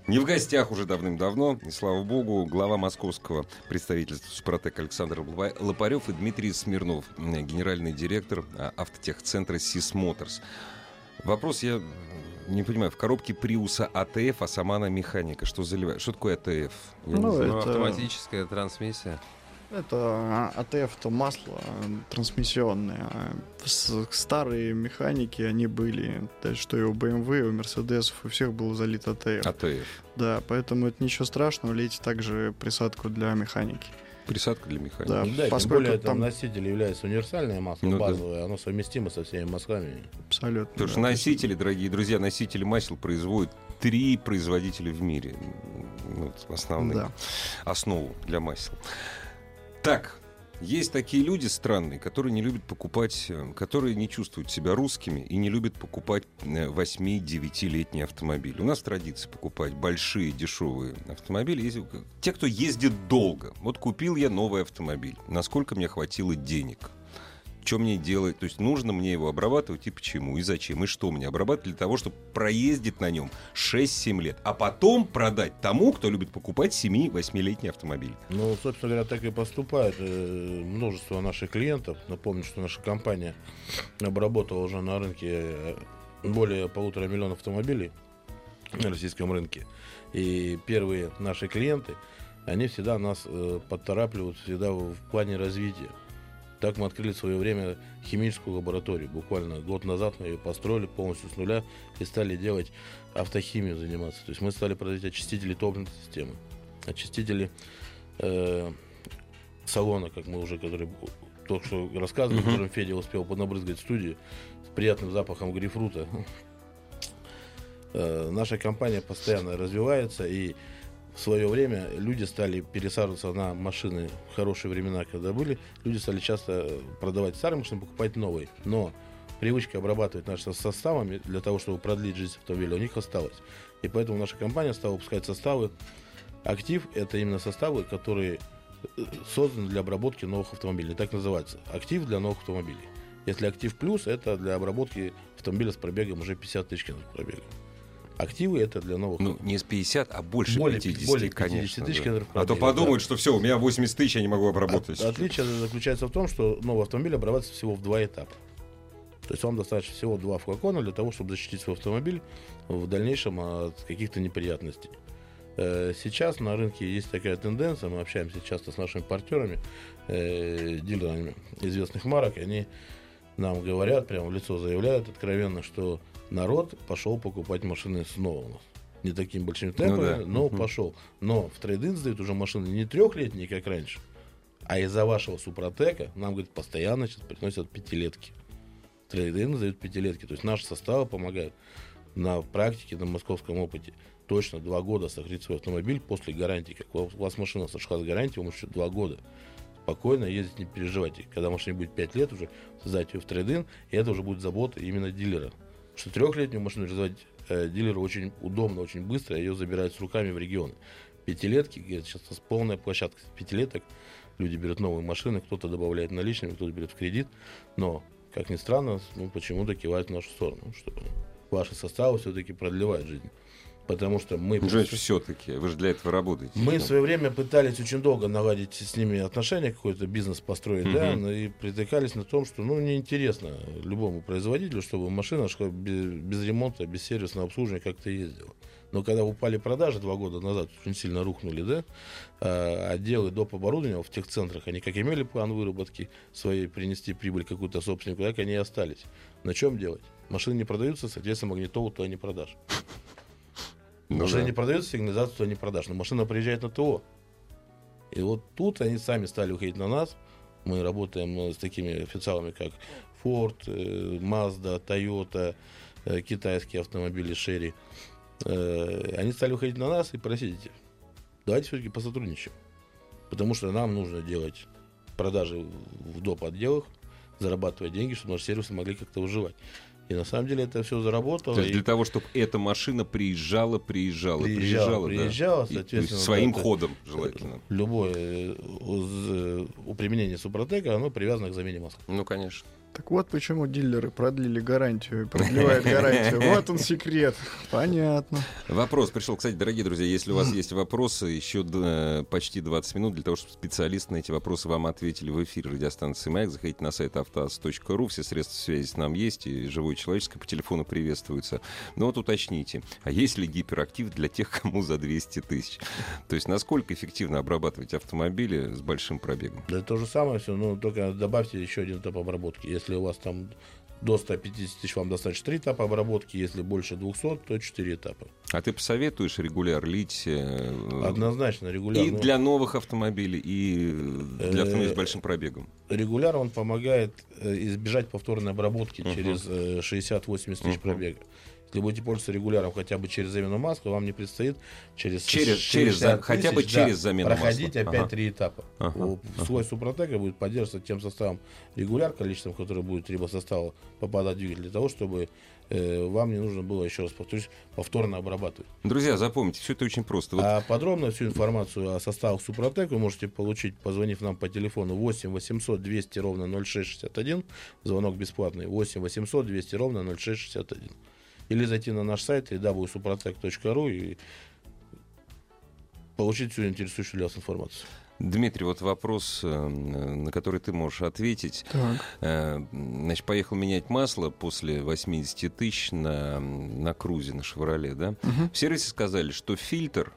Speaker 1: Не в гостях уже давным-давно, и слава богу, глава московского представительства Супротек Александр Лопа- Лопарев и Дмитрий Смирнов, э, генеральный директор автотехцентра СИС Motors. Вопрос я не понимаю, в коробке Приуса ATF, а сама она механика. Что заливает? Что такое ATF? Я
Speaker 4: Ну.
Speaker 2: Ну,
Speaker 4: это-
Speaker 2: автоматическая трансмиссия.
Speaker 4: Это ATF, то масло э, трансмиссионное. С- Старые механики, они были, то есть, что и у BMW, и у Mercedes, у всех был залит ATF.
Speaker 1: ATF.
Speaker 4: Да, поэтому это ничего страшного, лейте также присадку для механики.
Speaker 1: Присадка для механики.
Speaker 4: Да,
Speaker 3: Ну да, тем
Speaker 4: поскольку
Speaker 3: более там носитель является универсальное масло,
Speaker 1: Ну да.
Speaker 3: базовое, оно совместимо со всеми маслами.
Speaker 4: абсолютно.
Speaker 1: Потому что
Speaker 4: да.
Speaker 1: носители, дорогие друзья, носители масел производят три производителя в мире. Ну, вот основные,
Speaker 4: Да.
Speaker 1: основу для масел. Так, есть такие люди странные, которые не любят покупать, э, которые не чувствуют себя русскими и не любят покупать 8-9-летний автомобиль. У нас традиция покупать большие дешевые автомобили. Те, кто ездит долго. Вот купил я новый автомобиль. Насколько мне хватило денег? Что мне делать? То есть нужно мне его обрабатывать и почему, и зачем, и что мне обрабатывать для того, чтобы проездить на нем 6-7 лет, а потом продать тому, кто любит покупать 7-8-летний автомобиль.
Speaker 3: Ну, собственно говоря, так и поступает э, множество наших клиентов. Напомню, что наша компания обработала уже на рынке э, более полутора миллионов автомобилей на российском рынке. И первые наши клиенты, они всегда нас э, подторапливают всегда в, в плане развития. Так мы открыли в свое время химическую лабораторию. Буквально год назад мы ее построили полностью с нуля и стали делать автохимию заниматься. То есть мы стали производить очистители топливной системы, очистители э, салона, как мы уже, который только что рассказывали,
Speaker 1: Мгм.
Speaker 3: которым Федя успел понабрызгать в студии, с приятным запахом грейпфрута. Э, Наша компания постоянно развивается, и в свое время люди стали пересаживаться на машины в хорошие времена, когда были. Люди стали часто продавать старые машины, покупать новые. Но привычка обрабатывать наши составами для того, чтобы продлить жизнь автомобиля, у них осталась. И поэтому наша компания стала выпускать составы. Актив – это именно составы, которые э, созданы для обработки новых автомобилей. Так называется. Актив для новых автомобилей. Если актив плюс, это для обработки автомобиля с пробегом уже 50 тысяч километров пробега. Активы это для новых
Speaker 1: Ну, не с 50, а больше
Speaker 3: Более
Speaker 1: 50,
Speaker 3: пи- более 50
Speaker 1: конечно.
Speaker 3: тысяч
Speaker 1: да. А то подумают,
Speaker 3: да.
Speaker 1: что все, у меня 80 тысяч, я не могу обработать.
Speaker 3: От- Отличие заключается в том, что новый автомобиль обрабатывается всего в два этапа. То есть вам достаточно всего два флакона для того, чтобы защитить свой автомобиль в дальнейшем от каких-то неприятностей. Э, Сейчас на рынке есть такая тенденция, мы общаемся часто с нашими партнерами, э, дилерами известных марок, они нам говорят, прямо в лицо заявляют откровенно, что народ пошел покупать машины снова у нас. Не такими большими темпами,
Speaker 1: да.
Speaker 3: но
Speaker 1: Мгм.
Speaker 3: пошел. Но в трейдинг сдают уже машины не трехлетние, как раньше, а из-за вашего супротека нам, говорит, постоянно сейчас приносят пятилетки. Трейдинг сдают пятилетки. То есть наши составы помогают на практике, на московском опыте точно два года сохранить свой автомобиль после гарантии. Как у вас машина сошла с гарантии, вам еще два года. Спокойно ездить, не переживайте. Когда машине будет 5 лет уже, сдать ее в трейдин, и это уже будет забота именно дилера. Что трехлетнюю машину разводить э, дилеру очень удобно, очень быстро, ее забирают с руками в регионы. Пятилетки, сейчас у нас полная площадка пятилеток, люди берут новые машины, кто-то добавляет наличными, кто-то берет в кредит, но, как ни странно, ну, почему-то кивают в нашу сторону, что ваши составы все-таки продлевают жизнь. Потому что мы...
Speaker 1: все-таки, вы же для этого работаете.
Speaker 3: Мы в свое время пытались очень долго наладить с ними отношения, какой-то бизнес построить, да,
Speaker 1: Мгм.
Speaker 3: но и притыкались на том, что, ну, неинтересно любому производителю, чтобы машина шла без, без ремонта, без сервисного обслуживания как-то ездила. Но когда упали продажи два года назад, очень сильно рухнули, да, а, отделы доп. оборудования в тех центрах, они как имели план выработки своей, принести прибыль какую-то собственнику, так они и остались. На чем делать? Машины не продаются, соответственно, магнитолу то не продаж.
Speaker 1: Ну
Speaker 3: Машина
Speaker 1: да.
Speaker 3: не продается, сигнализацию не продашь. Но машина приезжает на ТО. И вот тут они сами стали уходить на нас. Мы работаем э, с такими официалами, как Ford, э, Mazda, Toyota, э, китайские автомобили Sherry. Они стали уходить на нас и просить, давайте все-таки посотрудничаем. Потому что нам нужно делать продажи в доп. отделах, зарабатывать деньги, чтобы наши сервисы могли как-то выживать. И на самом деле это все заработало.
Speaker 1: То есть
Speaker 3: и-
Speaker 1: для того, чтобы эта машина приезжала, приезжала,
Speaker 3: Приезжала,
Speaker 1: приезжала, да.
Speaker 3: приезжала,
Speaker 1: И- и
Speaker 3: соответственно,
Speaker 1: своим
Speaker 3: да, это-
Speaker 1: ходом, желательно.
Speaker 3: Любое э, э, у применения супротека, оно привязано к замене масла.
Speaker 1: Ну, конечно.
Speaker 4: Так вот почему дилеры продлили гарантию и продлевают гарантию. Вот он секрет. Понятно.
Speaker 1: Вопрос пришел. Кстати, дорогие друзья, если у вас есть вопросы, еще д- почти 20 минут для того, чтобы специалисты на эти вопросы вам ответили в эфире радиостанции «Маяк». Заходите на сайт автоаз.ру. Все средства связи с нам есть, и живое человеческое по телефону приветствуется. Но вот уточните, а есть ли гиперактив для тех, кому за 200 тысяч? То есть насколько эффективно обрабатывать автомобили с большим пробегом?
Speaker 3: Да то же самое все, но только добавьте еще один этап обработки. Если у вас там до 150 тысяч вам достаточно 3 этапа обработки, если больше 200, то 4 этапа.
Speaker 1: А ты посоветуешь регуляр лить э,
Speaker 3: Однозначно, регулярно.
Speaker 1: и для новых автомобилей, и для автомобилей с
Speaker 3: Э,
Speaker 1: большим пробегом?
Speaker 3: Регуляр он помогает э, избежать повторной обработки через э, 60-80 тысяч пробега. Если будете пользоваться регуляром хотя бы через замену масла, вам не предстоит через,
Speaker 1: Через-
Speaker 3: 60
Speaker 1: через за-
Speaker 3: тысяч,
Speaker 1: хотя бы через замену
Speaker 3: проходить
Speaker 1: масла.
Speaker 3: опять
Speaker 1: Ага.
Speaker 3: три этапа.
Speaker 1: Ага,
Speaker 3: У- Слой супротека будет поддерживаться тем составом регуляр, количеством, которое будет либо состава попадать в двигатель, для того, чтобы э, вам не нужно было, еще раз повторюсь, повторно обрабатывать.
Speaker 1: Друзья, запомните, все это очень просто. Вот
Speaker 3: А подробно всю информацию о составах Супротек вы можете получить, позвонив нам по телефону 8 800 200 ровно 0661. Звонок бесплатный. 8 800 200 ровно 0661. Или зайти на наш сайт www.suprotec.ru и получить всю интересующую для вас информацию.
Speaker 1: Дмитрий, вот вопрос, э, на который ты можешь ответить.
Speaker 4: Так.
Speaker 1: Э, Значит, поехал менять масло после 80 тысяч на, на крузе, на «Шевроле», да?
Speaker 4: Мгм.
Speaker 1: В сервисе сказали, что фильтр,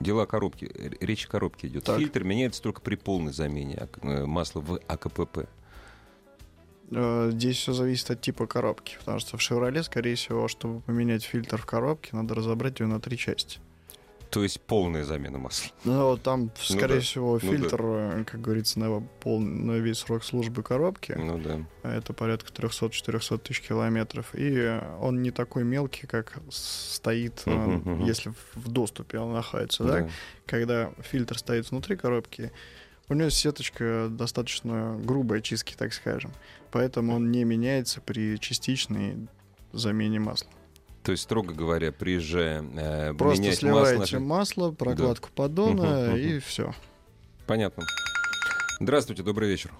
Speaker 1: дела коробки, р- речь о коробке идет,
Speaker 4: Так.
Speaker 1: фильтр меняется только при полной замене ак- э, масла в АКПП.
Speaker 4: Э, Здесь все зависит от типа коробки, потому что в Chevrolet, скорее всего, чтобы поменять фильтр в коробке, надо разобрать ее на три части.
Speaker 1: То есть полная замена масла.
Speaker 4: Ну, там, скорее
Speaker 1: да,
Speaker 4: всего,
Speaker 1: ну
Speaker 4: фильтр, э, как говорится, на, пол, на весь срок службы коробки.
Speaker 1: Ну да.
Speaker 4: Это порядка 300-400 тысяч километров. И он не такой мелкий, как стоит, э,
Speaker 1: Мгм, мгм.
Speaker 4: если в- в доступе он находится. Да?
Speaker 1: да.
Speaker 4: Когда фильтр стоит внутри коробки, у него сеточка достаточно грубой чистки, так скажем. Поэтому он не меняется при частичной замене масла.
Speaker 1: То есть, строго говоря, приезжая э,
Speaker 4: Просто
Speaker 1: менять
Speaker 4: сливаете
Speaker 1: масло...
Speaker 4: масло, прокладку поддона
Speaker 1: Мгм,
Speaker 4: и
Speaker 1: мгм.
Speaker 4: все.
Speaker 1: Понятно. Здравствуйте, добрый вечер.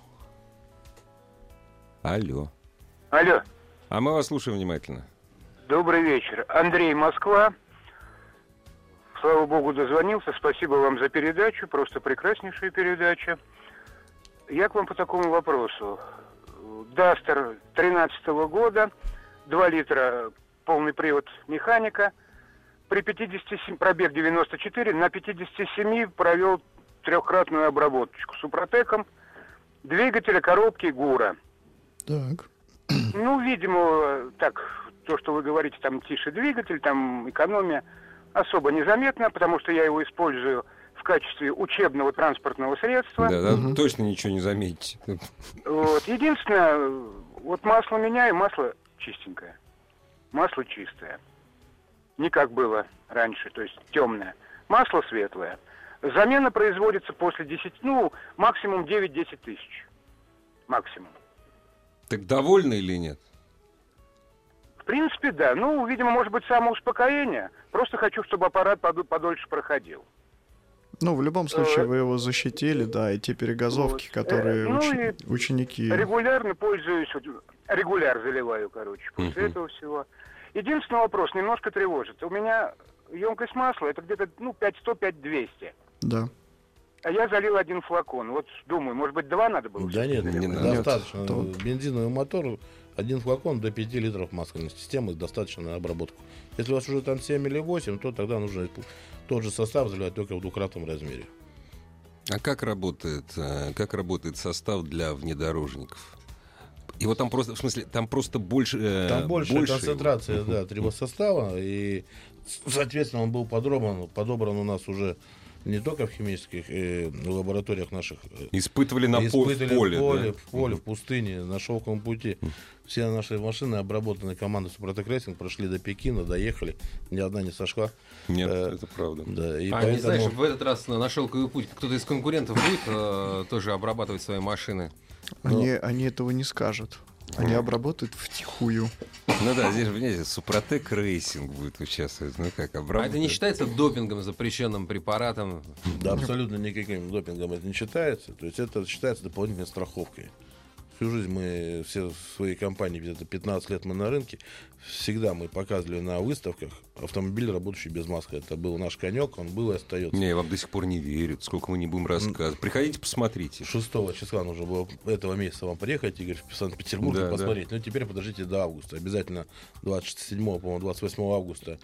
Speaker 1: Алло.
Speaker 6: Алло,
Speaker 1: А мы вас слушаем внимательно.
Speaker 6: добрый вечер. Андрей, Москва. Слава богу, дозвонился. Спасибо вам за передачу. Просто прекраснейшая передача. Я к вам по такому вопросу. Дастер 13 года, 2 литра, полный привод механика. При 57, пробег 94, на 57 провел трехкратную обработочку супротеком. Двигателя коробки ГУРа.
Speaker 4: Так.
Speaker 6: Ну, видимо, так, то, что вы говорите, там тише двигатель, там экономия, особо незаметно, потому что я его использую в качестве учебного транспортного средства.
Speaker 1: Да, да,
Speaker 4: Мгм.
Speaker 1: точно ничего не заметите.
Speaker 6: Вот. Единственное, вот масло меняю, масло чистенькое. Масло чистое. Не как было раньше, то есть темное. Масло светлое. Замена производится после 10, ну, максимум 9-10 тысяч. Максимум.
Speaker 1: Так довольны или нет?
Speaker 6: В принципе, да. Ну, видимо, может быть, самоуспокоение. Просто хочу, чтобы аппарат подольше проходил.
Speaker 4: Ну, в любом случае,
Speaker 6: Э,
Speaker 4: вы его защитили, да, и те перегазовки,
Speaker 6: Вот.
Speaker 4: которые
Speaker 6: Э, ну
Speaker 4: учи-
Speaker 6: и
Speaker 4: ученики...
Speaker 6: Регулярно пользуюсь, регуляр заливаю, короче, после
Speaker 1: Мгм.
Speaker 6: этого всего. Единственный вопрос немножко тревожит. У меня емкость масла, это где-то, ну, 500-5200.
Speaker 4: Да.
Speaker 6: А я залил один флакон. Вот думаю, может быть, два надо было?
Speaker 3: Да нет,
Speaker 1: Не надо.
Speaker 3: достаточно.
Speaker 4: Нет,
Speaker 3: Бензиновый мотор, один флакон до 5 литров масляной системы достаточно на обработку. Если у вас уже там 7 или 8, то тогда нужно тот же состав заливать только в двукратном размере.
Speaker 1: А как работает, э, как работает состав для внедорожников? Его там просто, в смысле, там просто больше... э,
Speaker 3: Там большая
Speaker 1: больше
Speaker 3: концентрация
Speaker 1: его.
Speaker 3: да, трибосостава, и, соответственно, он был подробран, подобран у нас уже не только в химических э, лабораториях наших. э,
Speaker 1: Испытывали на по- в
Speaker 3: испытывали
Speaker 1: поле,
Speaker 3: в поле,
Speaker 1: да?
Speaker 3: в, поле, в пустыне, на шелковом пути. Все наши машины, обработанные командой Супротек Racing, прошли до Пекина, доехали, ни одна не сошла.
Speaker 1: Нет,
Speaker 3: Э,
Speaker 1: это правда.
Speaker 3: Да, и
Speaker 2: а не
Speaker 3: поэтому...
Speaker 2: знаешь, в этот раз на, на шелковый путь кто-то из конкурентов будет э, тоже обрабатывать свои машины?
Speaker 4: Они, они этого не скажут. Они обработают втихую.
Speaker 1: Ну да, здесь же, понимаете, Супротек Racing будет участвовать. Ну как,
Speaker 2: А
Speaker 1: обработать?
Speaker 2: это не считается допингом, запрещенным препаратом?
Speaker 3: Да, абсолютно никаким допингом это не считается. То есть это считается дополнительной страховкой. Всю жизнь мы, все свои компании, где-то 15 лет мы на рынке, всегда мы показывали на выставках автомобиль, работающий без масла. Это был наш конек, он был и остается.
Speaker 1: Не, вам до сих пор не верят. Сколько мы не будем рассказывать. Приходите, посмотрите.
Speaker 3: 6 числа нужно было этого месяца вам приехать, Игорь, в Санкт-Петербург
Speaker 1: Да,
Speaker 3: и посмотреть. Ну, теперь подождите до августа. Обязательно 27, по-моему, 28 августа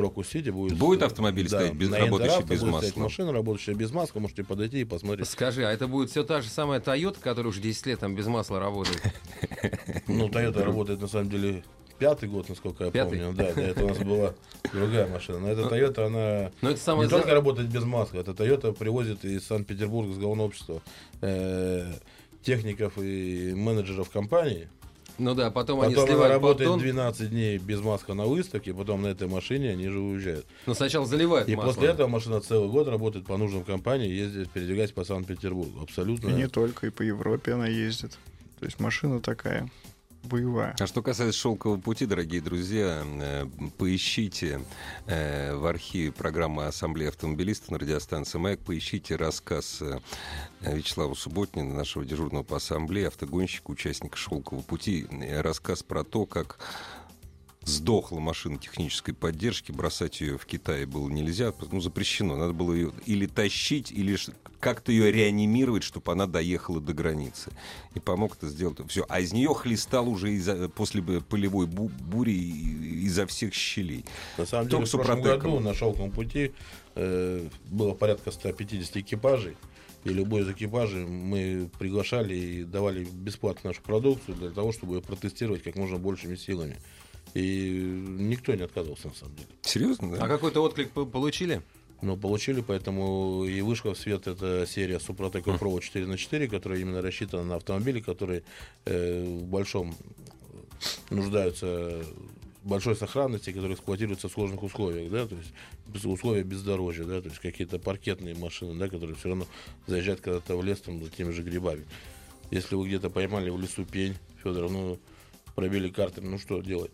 Speaker 3: в Крокус-Сити будет...
Speaker 1: Будет автомобиль стоять без-
Speaker 3: на
Speaker 1: работающий без
Speaker 3: будет стоять
Speaker 1: масла?
Speaker 3: машина, работающая без масла. Можете подойти и посмотреть.
Speaker 2: Скажи, а это будет все та же самая Toyota, которая уже 10 лет там без масла работает?
Speaker 3: Ну, Toyota работает, на самом деле, пятый год, насколько я
Speaker 2: Пятый?
Speaker 3: помню. Да, до этого у нас была другая машина. Но эта Toyota, она
Speaker 2: Но это самое
Speaker 3: не
Speaker 2: за-
Speaker 3: только работает без масла. Эта Toyota привозит из Санкт-Петербурга, с головного общества, э, техников и менеджеров компании.
Speaker 2: Ну да, потом, они
Speaker 3: Потом она
Speaker 2: сливают
Speaker 3: работает
Speaker 2: поддон,
Speaker 3: 12 дней без маска на выставке, потом на этой машине они же уезжают.
Speaker 2: но сначала заливают
Speaker 3: И
Speaker 2: маслом.
Speaker 3: после этого машина целый год работает по нужным компаниям, ездит, передвигаясь по Санкт-Петербургу. Абсолютно.
Speaker 4: И не только, и по Европе она ездит. То есть машина такая боевая.
Speaker 1: А что касается шелкового пути, дорогие друзья, э, поищите э, в архиве программы Ассамблеи автомобилистов на радиостанции «Маяк», поищите рассказ э, Вячеслава Субботнина, нашего дежурного по ассамблее, автогонщика, участника шелкового пути, рассказ про то, как сдохла машина технической поддержки, бросать ее в Китае было нельзя, ну, запрещено. Надо было ее или тащить, или как-то ее реанимировать, чтобы она доехала до границы. И помог это сделать. Все. А из нее хлестал уже из-за- после полевой бу- бури изо всех щелей.
Speaker 3: На самом деле, в прошлом году на шелковом пути э, было порядка 150 экипажей. И любой из экипажей мы приглашали и давали бесплатно нашу продукцию для того, чтобы ее протестировать как можно большими силами. И никто не отказывался, на самом деле.
Speaker 1: Серьезно, да?
Speaker 2: А какой-то отклик по- получили?
Speaker 3: Но получили, поэтому и вышла в свет эта серия Супротек Pro 4 на 4 которая именно рассчитана на автомобили, которые э, в большом нуждаются в большой сохранности, которые эксплуатируются в сложных условиях, да, то есть условия бездорожья, да, то есть какие-то паркетные машины, да, которые все равно заезжают когда-то в лес там за теми же грибами. Если вы где-то поймали в лесу пень, Федор, ну, пробили карты, ну что делать?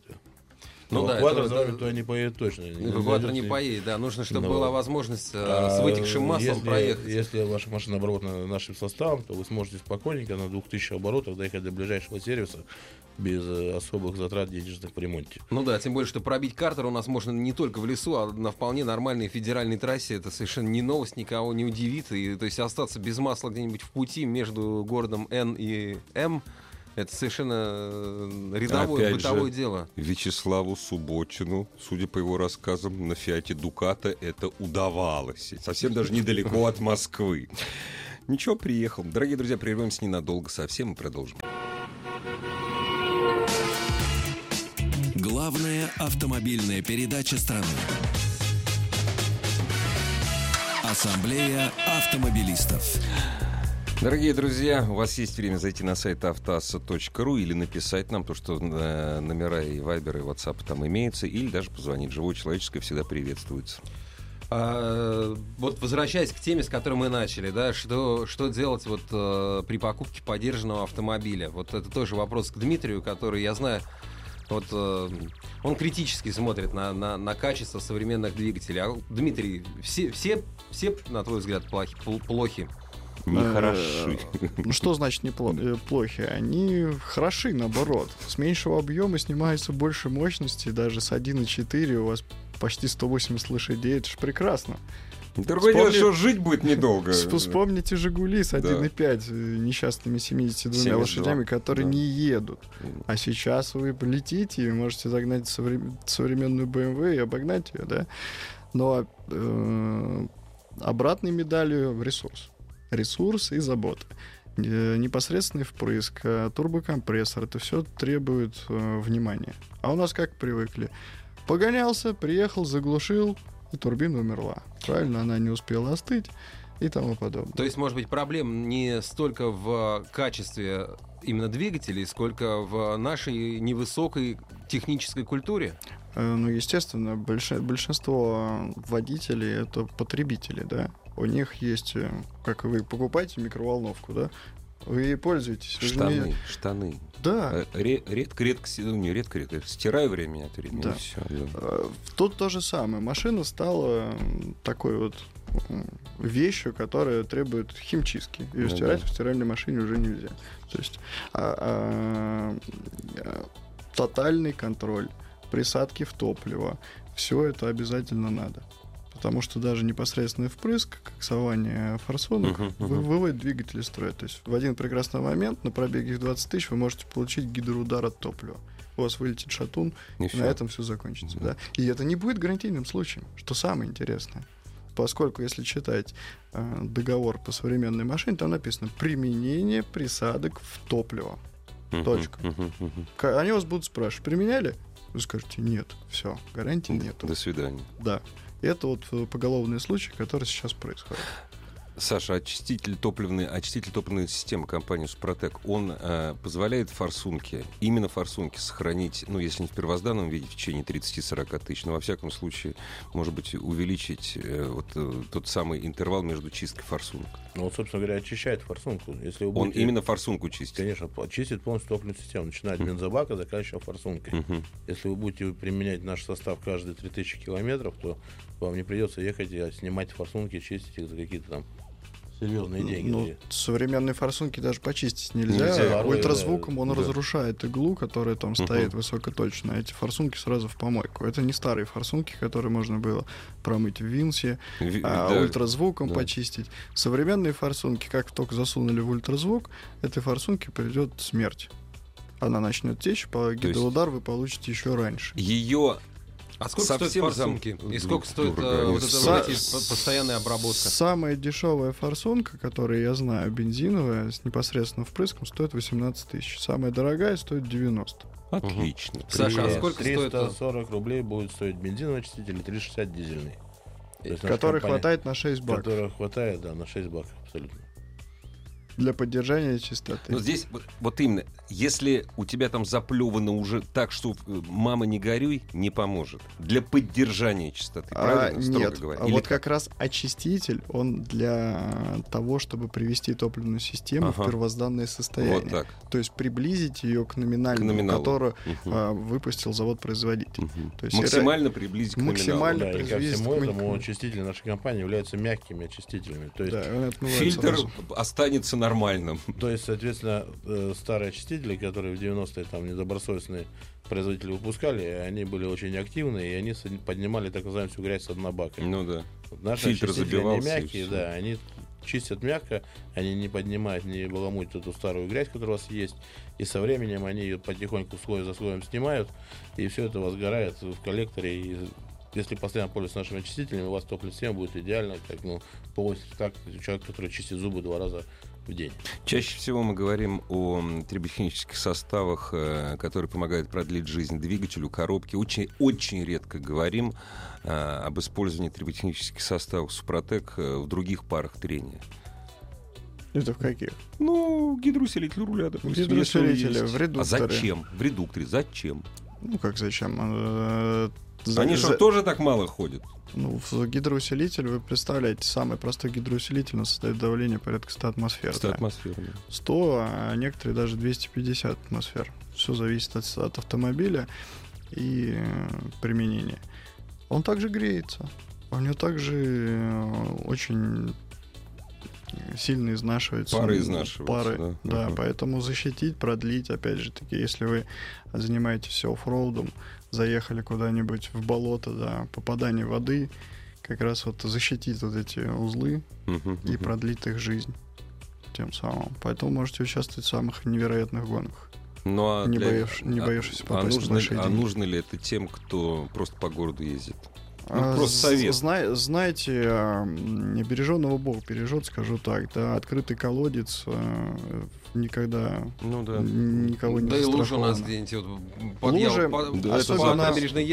Speaker 2: Ну
Speaker 3: Ну,
Speaker 2: да,
Speaker 3: эвакуатор
Speaker 2: это-
Speaker 3: туда не поедет точно.
Speaker 2: Эвакуатор не поедет, да. Нужно, чтобы
Speaker 3: Ну,
Speaker 2: была возможность э,
Speaker 3: а
Speaker 2: с вытекшим маслом
Speaker 3: если,
Speaker 2: проехать.
Speaker 3: Если ваша машина оборудована нашим составом, то вы сможете спокойненько на 2000 оборотах доехать до ближайшего сервиса без э, особых затрат денежных в ремонте.
Speaker 2: Ну да, тем более, что пробить картер у нас можно не только в лесу, а на вполне нормальной федеральной трассе. Это совершенно не новость, никого не удивит. И, то есть остаться без масла где-нибудь в пути между городом Н и М, это совершенно э, рядовое
Speaker 1: Опять
Speaker 2: бытовое
Speaker 1: же,
Speaker 2: дело.
Speaker 1: Вячеславу Субботину, судя по его рассказам, на Фиате Дуката это удавалось. Совсем даже недалеко от Москвы. Ничего, приехал. Дорогие друзья, прервемся ненадолго совсем и продолжим.
Speaker 5: Главная автомобильная передача страны. Ассамблея автомобилистов.
Speaker 1: Дорогие друзья, у вас есть время зайти на сайт автоасса.ру или написать нам то, что э, номера и вайбер, и WhatsApp там имеются, или даже позвонить. Живое человеческое всегда приветствуется.
Speaker 2: А, вот возвращаясь к теме, с которой мы начали, да, что, что делать вот э, при покупке подержанного автомобиля? Вот это тоже вопрос к Дмитрию, который, я знаю, вот э, он критически смотрит на, на, на качество современных двигателей. А, Дмитрий, все, все, все, на твой взгляд, плохи? пл- плохи?
Speaker 1: Нехороши.
Speaker 4: Э, Ну что значит неплохи? Они хороши, наоборот. С меньшего объема снимается больше мощности, даже с 1.4 у вас почти 180 лошадей, это же прекрасно.
Speaker 1: Другое дело,
Speaker 4: Вспомни-
Speaker 1: что жить будет недолго.
Speaker 4: Вс- Вспомните «Жигули» с
Speaker 1: Да.
Speaker 4: 1.5 э, несчастными 72
Speaker 1: 72,
Speaker 4: лошадями, которые
Speaker 1: да.
Speaker 4: не едут. А сейчас вы летите и можете загнать совре- современную BMW и обогнать ее, да? Но э, обратной медалью ресурс. Ресурс и забота. Э, Непосредственный впрыск, э, турбокомпрессор, это все требует э, внимания. А у нас как привыкли? Погонялся, приехал, заглушил, и турбина умерла. Правильно, она не успела остыть и тому подобное.
Speaker 2: То есть, может быть, проблем не столько в качестве именно двигателей, сколько в нашей невысокой технической культуре?
Speaker 4: Э, Ну, естественно, большинство водителей это потребители, да. У них есть, э, как вы покупаете микроволновку, да, вы ей пользуетесь. вы же не-
Speaker 1: Штаны, штаны.
Speaker 4: Да.
Speaker 1: Э, ре- Редко, редко, ну, не редко, редко, стираю время от времени,
Speaker 4: Да.
Speaker 1: и всё.
Speaker 4: Э, Тут то же самое. Машина стала такой вот вещью, которая требует химчистки. Ее
Speaker 1: Ну
Speaker 4: стирать
Speaker 1: да.
Speaker 4: в стиральной машине уже нельзя. То есть а- а, э, тотальный контроль присадки в топливо. Все это обязательно надо. Потому что даже непосредственный впрыск, коксование форсунок, вы-
Speaker 1: мгм.
Speaker 4: выводит двигатель из строя. То есть в один прекрасный момент на пробеге в 20 тысяч вы можете получить гидроудар от топлива. У вас вылетит шатун,
Speaker 1: И
Speaker 4: на
Speaker 1: всё.
Speaker 4: этом все закончится,
Speaker 1: Да.
Speaker 4: да. И это не будет гарантийным случаем, что самое интересное. Поскольку, если читать э, договор по современной машине, там написано применение присадок в топливо.
Speaker 1: Мгм,
Speaker 4: точка.
Speaker 1: мгм.
Speaker 4: К- Они вас будут спрашивать, применяли? Вы скажете, нет, все, гарантии нет.
Speaker 1: До свидания.
Speaker 4: Да. Это вот э, поголовные случаи, которые сейчас происходят.
Speaker 1: Саша, очиститель топливной, очиститель топливной системы компании «Супротек», он э, позволяет форсунке, именно форсунке, сохранить, ну, если не в первозданном виде, в течение 30-40 тысяч, но, во всяком случае, может быть, увеличить э, вот э, тот самый интервал между чисткой форсунок.
Speaker 3: Ну, вот, собственно говоря, очищает форсунку. Если вы
Speaker 1: Он
Speaker 3: будете-
Speaker 1: именно форсунку чистит.
Speaker 3: Конечно, чистит полностью топливную систему, начиная от бензобака, заканчивая форсункой.
Speaker 1: Мгм.
Speaker 3: Если вы будете применять наш состав каждые 3000 километров, то вам не придется ехать и снимать форсунки, чистить их за какие-то там серьезные деньги.
Speaker 4: Ну, современные форсунки даже почистить нельзя.
Speaker 1: Нельзя.
Speaker 4: Ультразвуком он
Speaker 1: да.
Speaker 4: разрушает иглу, которая там стоит высокоточно. Эти форсунки сразу в помойку. Это не старые форсунки, которые можно было промыть в Винсе,
Speaker 1: Ви-
Speaker 4: а
Speaker 1: да.
Speaker 4: ультразвуком
Speaker 1: да.
Speaker 4: почистить. Современные форсунки, как только засунули в ультразвук, этой форсунке придет смерть. Она начнет течь, по гидроудар вы получите еще раньше.
Speaker 1: Ее
Speaker 2: А сколько
Speaker 1: Совсем
Speaker 2: стоят форсунки?
Speaker 1: зам-
Speaker 2: И сколько стоит э, вот
Speaker 4: са-
Speaker 2: вот эти по- постоянная обработка?
Speaker 4: Самая дешевая форсунка, которую я знаю, бензиновая, с непосредственно впрыском, стоит 18 тысяч. Самая дорогая стоит 90.
Speaker 1: отлично.
Speaker 2: Саша, а сколько стоит, э,
Speaker 3: 340 рублей будет стоить бензиновый очиститель и 360 дизельный. Есть
Speaker 4: Который
Speaker 3: компания-
Speaker 4: хватает на 6 баков
Speaker 3: Которого хватает, да, на 6 баков абсолютно.
Speaker 4: Для поддержания чистоты.
Speaker 1: Но здесь вот, вот именно, если у тебя там заплевано уже так, что э, мама не горюй, не поможет. Для поддержания чистоты,
Speaker 4: А,
Speaker 1: правильно? Строго
Speaker 4: нет,
Speaker 1: говоря.
Speaker 4: а
Speaker 1: Или
Speaker 4: вот как раз очиститель, он для того, чтобы привести топливную систему
Speaker 1: Ага.
Speaker 4: в первозданное состояние.
Speaker 1: Вот так.
Speaker 4: То есть приблизить ее к номинальному,
Speaker 1: К номиналу.
Speaker 4: которую
Speaker 1: Мгм.
Speaker 4: а, выпустил завод-производитель.
Speaker 1: Мгм.
Speaker 4: то есть
Speaker 1: Максимально приблизить к номиналу.
Speaker 4: максимально
Speaker 3: Да, и ко
Speaker 4: приблизить
Speaker 3: всему
Speaker 4: к
Speaker 3: этому очистители нашей компании являются мягкими очистителями. То есть,
Speaker 4: Да,
Speaker 1: Фильтр
Speaker 4: сразу.
Speaker 1: останется нормальным.
Speaker 3: то есть соответственно, э, старые очистители, которые в 90-е там недобросовестные производители выпускали, они были очень активны, и они поднимали так называемую всю грязь с дна бака.
Speaker 1: Ну да.
Speaker 3: Наши
Speaker 1: Фильтр
Speaker 3: они
Speaker 1: забивался, и
Speaker 3: мягкие, да, они чистят мягко, они не поднимают, не баламутят эту старую грязь, которая у вас есть, и со временем они ее потихоньку слой за слоем снимают, и все это возгорает в коллекторе, и если постоянно пользоваться нашими очистителями, у вас топливная система будет идеально, как, ну, полностью как человек, который чистит зубы два раза в день.
Speaker 1: Чаще всего мы говорим о м, триботехнических составах, э, которые помогают продлить жизнь двигателю, коробке. Очень, очень редко говорим э, об использовании триботехнических составов Супротек э, в других парах трения.
Speaker 4: Это в каких?
Speaker 1: Ну, гидроусилитель руля, допустим. Есть.
Speaker 4: в редукторе.
Speaker 1: А зачем? В редукторе. Зачем?
Speaker 4: Ну как зачем? Э, за-
Speaker 1: Они что,
Speaker 4: за-
Speaker 1: тоже так мало ходят?
Speaker 4: Ну, в гидроусилитель, вы представляете, самый простой гидроусилитель создает давление порядка 100 атмосфер.
Speaker 1: 100
Speaker 4: да.
Speaker 1: атмосфер. да.
Speaker 4: 100, а некоторые даже 250 атмосфер. Все зависит от, от автомобиля и э, применения. Он также греется. У него также э, очень сильно изнашивается.
Speaker 1: Пары изнашиваются,
Speaker 4: Пары,
Speaker 1: да.
Speaker 4: да.
Speaker 1: Мгм.
Speaker 4: поэтому защитить, продлить, опять же таки, если вы занимаетесь оффроудом, заехали куда-нибудь в болото, да, попадание воды, как раз вот защитить вот эти узлы,
Speaker 1: Мгм,
Speaker 4: и
Speaker 1: мгм.
Speaker 4: продлит их жизнь тем самым. Поэтому можете участвовать в самых невероятных гонках.
Speaker 1: Ну, а
Speaker 4: Не
Speaker 1: для-
Speaker 4: боишь- не
Speaker 1: а-
Speaker 4: боишься
Speaker 1: а,
Speaker 4: попасть на
Speaker 1: нужно,
Speaker 4: большие
Speaker 1: а
Speaker 4: деньги.
Speaker 1: нужно ли это тем, кто просто по городу ездит? Ну,
Speaker 4: А,
Speaker 1: просто совет.
Speaker 4: зна- знаете, береженного Бог бережет, скажу так. Да, открытый колодец а, никогда
Speaker 1: Ну да.
Speaker 4: никого не
Speaker 2: Да и лужа у нас где-нибудь вот под
Speaker 4: Лужи,
Speaker 2: Ял- по-
Speaker 1: да,
Speaker 2: по
Speaker 4: особенно-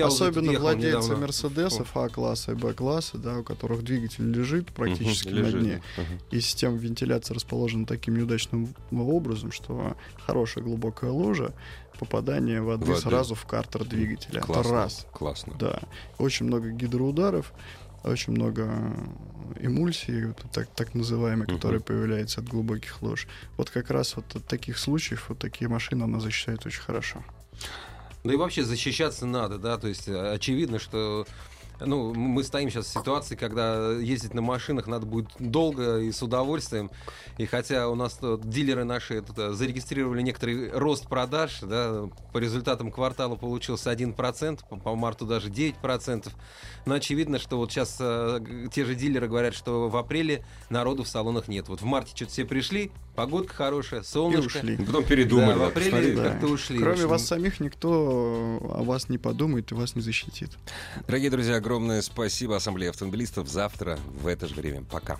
Speaker 4: Особенно владельцы
Speaker 2: недавно.
Speaker 4: Мерседесов А-класса и Б-класса, да, у которых двигатель лежит практически
Speaker 1: Мгм,
Speaker 4: на
Speaker 1: лежит,
Speaker 4: дне.
Speaker 1: Ага.
Speaker 4: и система вентиляции расположена таким неудачным образом, что хорошая глубокая лужа, попадание воды,
Speaker 1: Воды.
Speaker 4: сразу в картер двигателя. Это
Speaker 1: Классно.
Speaker 4: раз.
Speaker 1: Классно.
Speaker 4: Да. Очень много гидроударов, очень много эмульсии, вот так, так называемой, которая появляется от глубоких луж. Вот как раз вот от таких случаев вот такие машины она защищает очень хорошо.
Speaker 2: Да и вообще защищаться надо, да, то есть э, очевидно, что ну, мы стоим сейчас в ситуации, когда ездить на машинах надо будет долго и с удовольствием. И хотя у нас дилеры наши тут, э, зарегистрировали некоторый рост продаж, да, по результатам квартала получился 1%, по, по марту даже 9%. Но очевидно, что вот сейчас э, те же дилеры говорят, что в апреле народу в салонах нет. Вот в марте что-то все пришли, погодка хорошая,
Speaker 4: И
Speaker 2: солнышко.
Speaker 4: ушли.
Speaker 1: Потом передумали.
Speaker 2: Да, в апреле.
Speaker 4: Да.
Speaker 2: как-то ушли.
Speaker 4: Кроме
Speaker 2: общем,
Speaker 4: вас самих никто о вас не подумает и вас не защитит.
Speaker 1: Дорогие друзья, огромное спасибо Ассамблее автомобилистов. Завтра в это же время. Пока.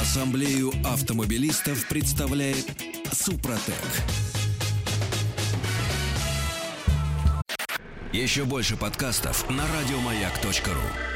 Speaker 5: Ассамблею автомобилистов представляет Супротек. Еще больше подкастов на радиомаяк.ру.